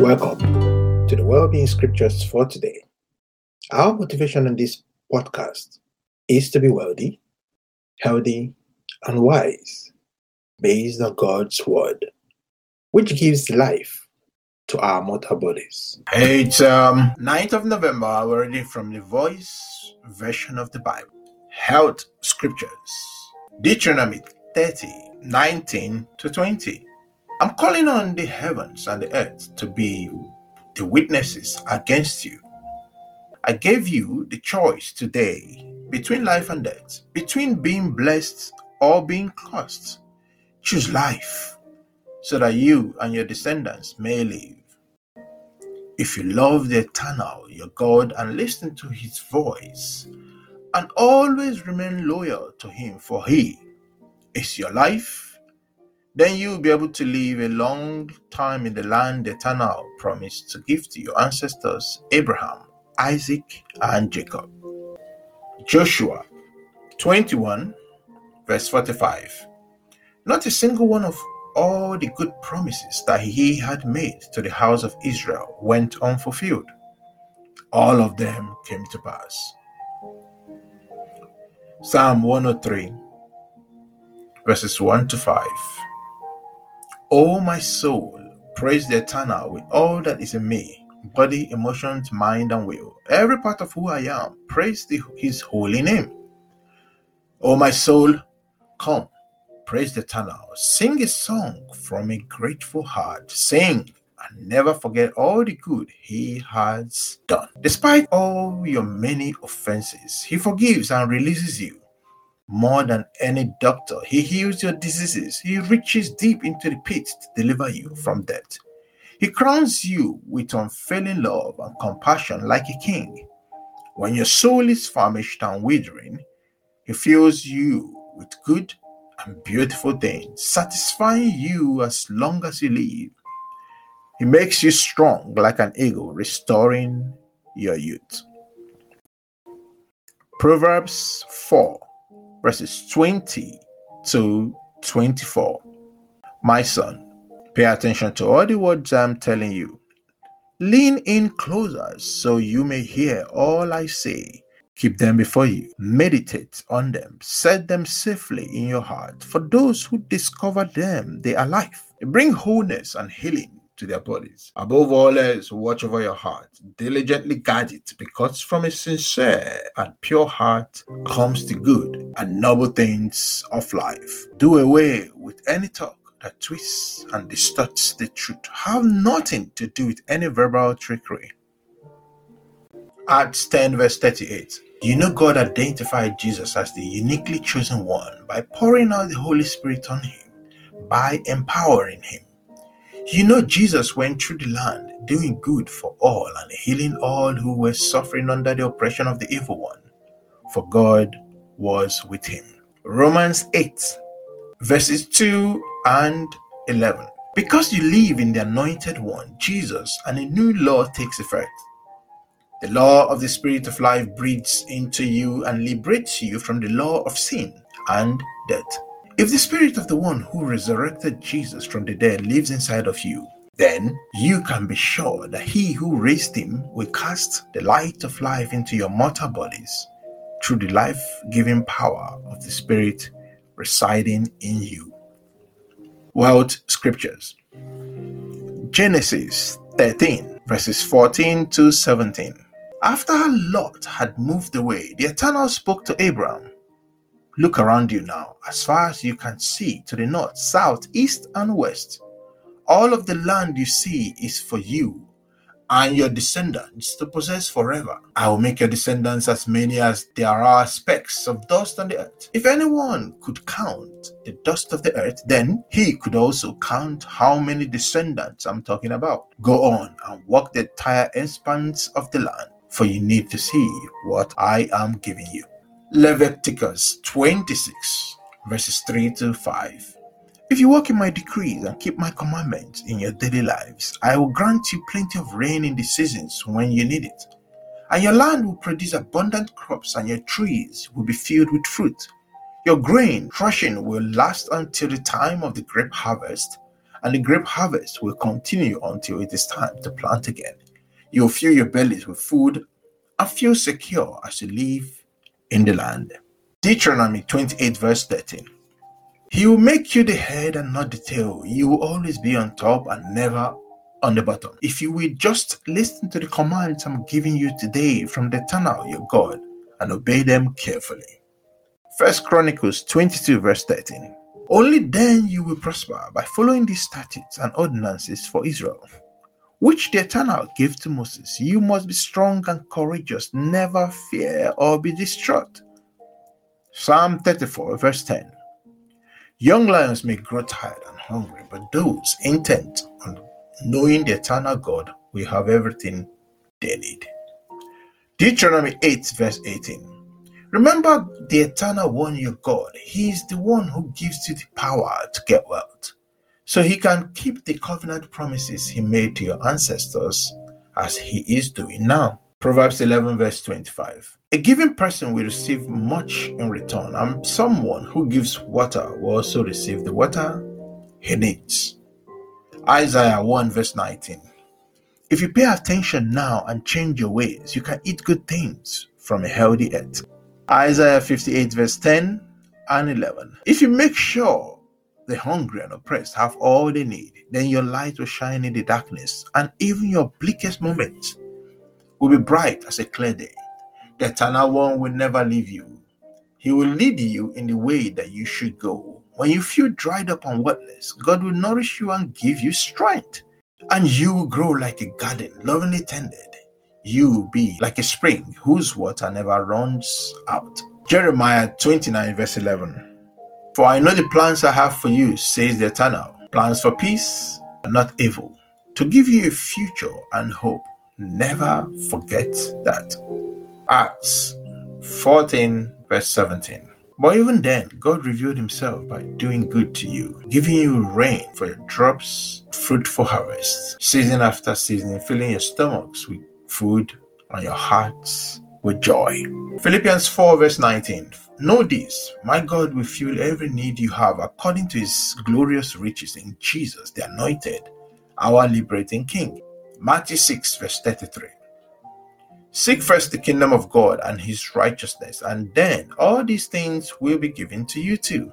Welcome to the Wellbeing Scriptures for today. Our motivation in this podcast is to be wealthy, healthy, and wise based on God's Word, which gives life to our mortal bodies. It's um 9th of November. We're reading from the Voice version of the Bible. Health Scriptures. Deuteronomy 30, 19 to 20. I'm calling on the heavens and the earth to be the witnesses against you. I gave you the choice today between life and death, between being blessed or being cursed. Choose life so that you and your descendants may live. If you love the eternal, your God, and listen to his voice, and always remain loyal to him, for he is your life then you will be able to live a long time in the land eternal promised to give to your ancestors Abraham, Isaac, and Jacob. Joshua 21, verse 45. Not a single one of all the good promises that he had made to the house of Israel went unfulfilled. All of them came to pass. Psalm 103, verses 1 to 5. O my soul, praise the eternal with all that is in me body, emotions, mind, and will. Every part of who I am, praise the, his holy name. O my soul, come, praise the eternal. Sing a song from a grateful heart. Sing and never forget all the good he has done. Despite all your many offenses, he forgives and releases you more than any doctor. He heals your diseases. He reaches deep into the pit to deliver you from death. He crowns you with unfailing love and compassion like a king. When your soul is famished and withering, he fills you with good and beautiful things, satisfying you as long as you live. He makes you strong like an eagle, restoring your youth. Proverbs 4 verses 20 to 24. My son, pay attention to all the words I'm telling you. Lean in closer so you may hear all I say. Keep them before you. Meditate on them. Set them safely in your heart. For those who discover them, they are life. They bring wholeness and healing to their bodies. Above all else, watch over your heart. Diligently guard it, because from a sincere and pure heart comes the good and noble things of life. Do away with any talk that twists and distorts the truth. Have nothing to do with any verbal trickery. Acts 10, verse 38. Do you know God identified Jesus as the uniquely chosen one by pouring out the Holy Spirit on him, by empowering him? You know, Jesus went through the land doing good for all and healing all who were suffering under the oppression of the evil one, for God was with him. Romans 8, verses 2 and 11. Because you live in the anointed one, Jesus, and a new law takes effect. The law of the Spirit of life breathes into you and liberates you from the law of sin and death. If the spirit of the one who resurrected Jesus from the dead lives inside of you, then you can be sure that he who raised him will cast the light of life into your mortal bodies through the life giving power of the Spirit residing in you. World Scriptures Genesis 13, verses 14 to 17. After Lot had moved away, the Eternal spoke to Abram Look around you now, as far as you can see to the north, south, east, and west. All of the land you see is for you and your descendants to possess forever. I will make your descendants as many as there are specks of dust on the earth. If anyone could count the dust of the earth, then he could also count how many descendants I'm talking about. Go on and walk the entire expanse of the land, for you need to see what I am giving you. Leviticus 26, verses 3 to 5. If you walk in my decrees and keep my commandments in your daily lives, I will grant you plenty of rain in the seasons when you need it. And your land will produce abundant crops, and your trees will be filled with fruit. Your grain crushing will last until the time of the grape harvest, and the grape harvest will continue until it is time to plant again. You'll fill your bellies with food and feel secure as you live in the land. Deuteronomy 28, verse 13. He will make you the head and not the tail. You will always be on top and never on the bottom. If you will just listen to the commands I'm giving you today from the Eternal, your God, and obey them carefully. First Chronicles 22, verse 13. Only then you will prosper by following these statutes and ordinances for Israel, which the Eternal gave to Moses. You must be strong and courageous, never fear or be distraught. Psalm 34, verse 10. Young lions may grow tired and hungry, but those intent on knowing the eternal God will have everything they need. Deuteronomy 8, verse 18. Remember the eternal one your God. He is the one who gives you the power to get wealth. So he can keep the covenant promises he made to your ancestors as he is doing now. Proverbs 11, verse 25. A giving person will receive much in return, and someone who gives water will also receive the water he needs. Isaiah 1, verse 19. If you pay attention now and change your ways, you can eat good things from a healthy earth. Isaiah 58, verse 10 and 11. If you make sure the hungry and oppressed have all they need, then your light will shine in the darkness, and even your bleakest moments will be bright as a clear day. The eternal one will never leave you. He will lead you in the way that you should go. When you feel dried up and worthless, God will nourish you and give you strength and you will grow like a garden lovingly tended. You will be like a spring whose water never runs out. Jeremiah 29, verse 11. For I know the plans I have for you, says the Eternal plans for peace not evil, to give you a future and hope. Never forget that. Acts 14, verse 17. But even then, God revealed himself by doing good to you, giving you rain for your drops, fruitful harvest, season after season, filling your stomachs with food and your hearts with joy. Philippians 4, verse 19. Know this, my God will fill every need you have according to his glorious riches in Jesus, the anointed, our liberating King. Matthew 6, verse 33. Seek first the kingdom of God and his righteousness, and then all these things will be given to you too.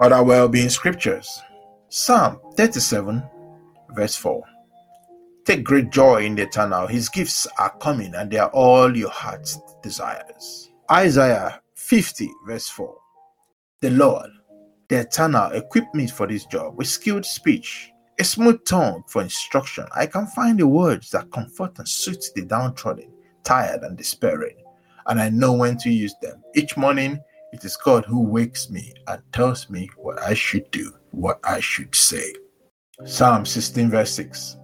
Other well being scriptures Psalm 37, verse 4. Take great joy in the eternal. His gifts are coming, and they are all your heart's desires. Isaiah 50, verse 4. The Lord, the eternal, equipped me for this job with skilled speech, a smooth tongue for instruction. I can find the words that comfort and suit the downtrodden tired and despairing, and I know when to use them. Each morning, it is God who wakes me and tells me what I should do, what I should say. Psalm 16, verse 6.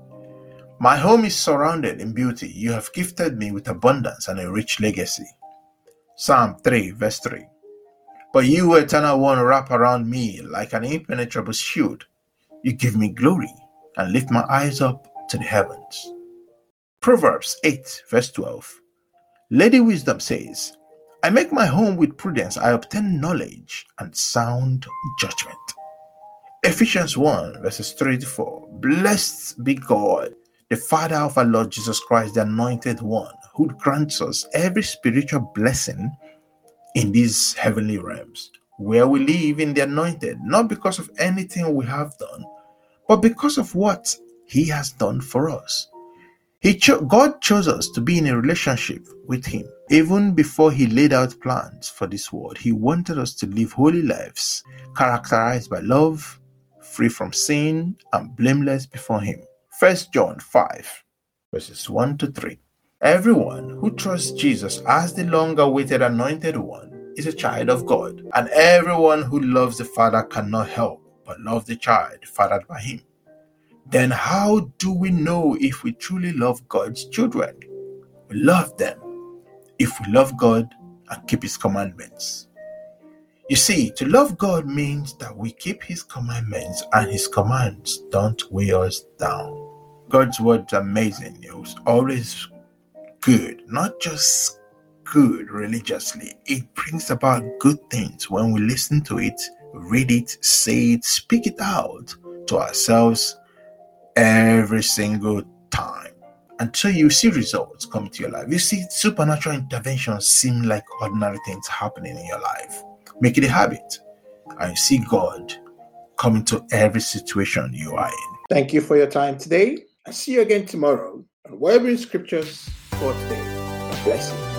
My home is surrounded in beauty. You have gifted me with abundance and a rich legacy. Psalm 3, verse 3. But you, eternal one, wrap around me like an impenetrable shield. You give me glory and lift my eyes up to the heavens. Proverbs 8, verse 12. Lady Wisdom says, I make my home with prudence, I obtain knowledge and sound judgment. Ephesians 1, verses 3 to 4. Blessed be God, the Father of our Lord Jesus Christ, the Anointed One, who grants us every spiritual blessing in these heavenly realms, where we live in the anointed, not because of anything we have done, but because of what He has done for us. He cho- God chose us to be in a relationship with Him. Even before He laid out plans for this world, He wanted us to live holy lives characterized by love, free from sin, and blameless before Him. 1 John 5, verses 1 to 3. Everyone who trusts Jesus as the long awaited anointed one is a child of God, and everyone who loves the Father cannot help but love the child fathered by Him then how do we know if we truly love God's children? We love them if we love God and keep His commandments. You see, to love God means that we keep His commandments and His commands don't weigh us down. God's word is amazing. It's always good, not just good religiously. It brings about good things when we listen to it, read it, say it, speak it out to ourselves every single time until you see results come to your life. You see supernatural interventions seem like ordinary things happening in your life. Make it a habit and see God come to every situation you are in. Thank you for your time today. I'll see you again tomorrow and on Wellbeing Scriptures for today. God bless you.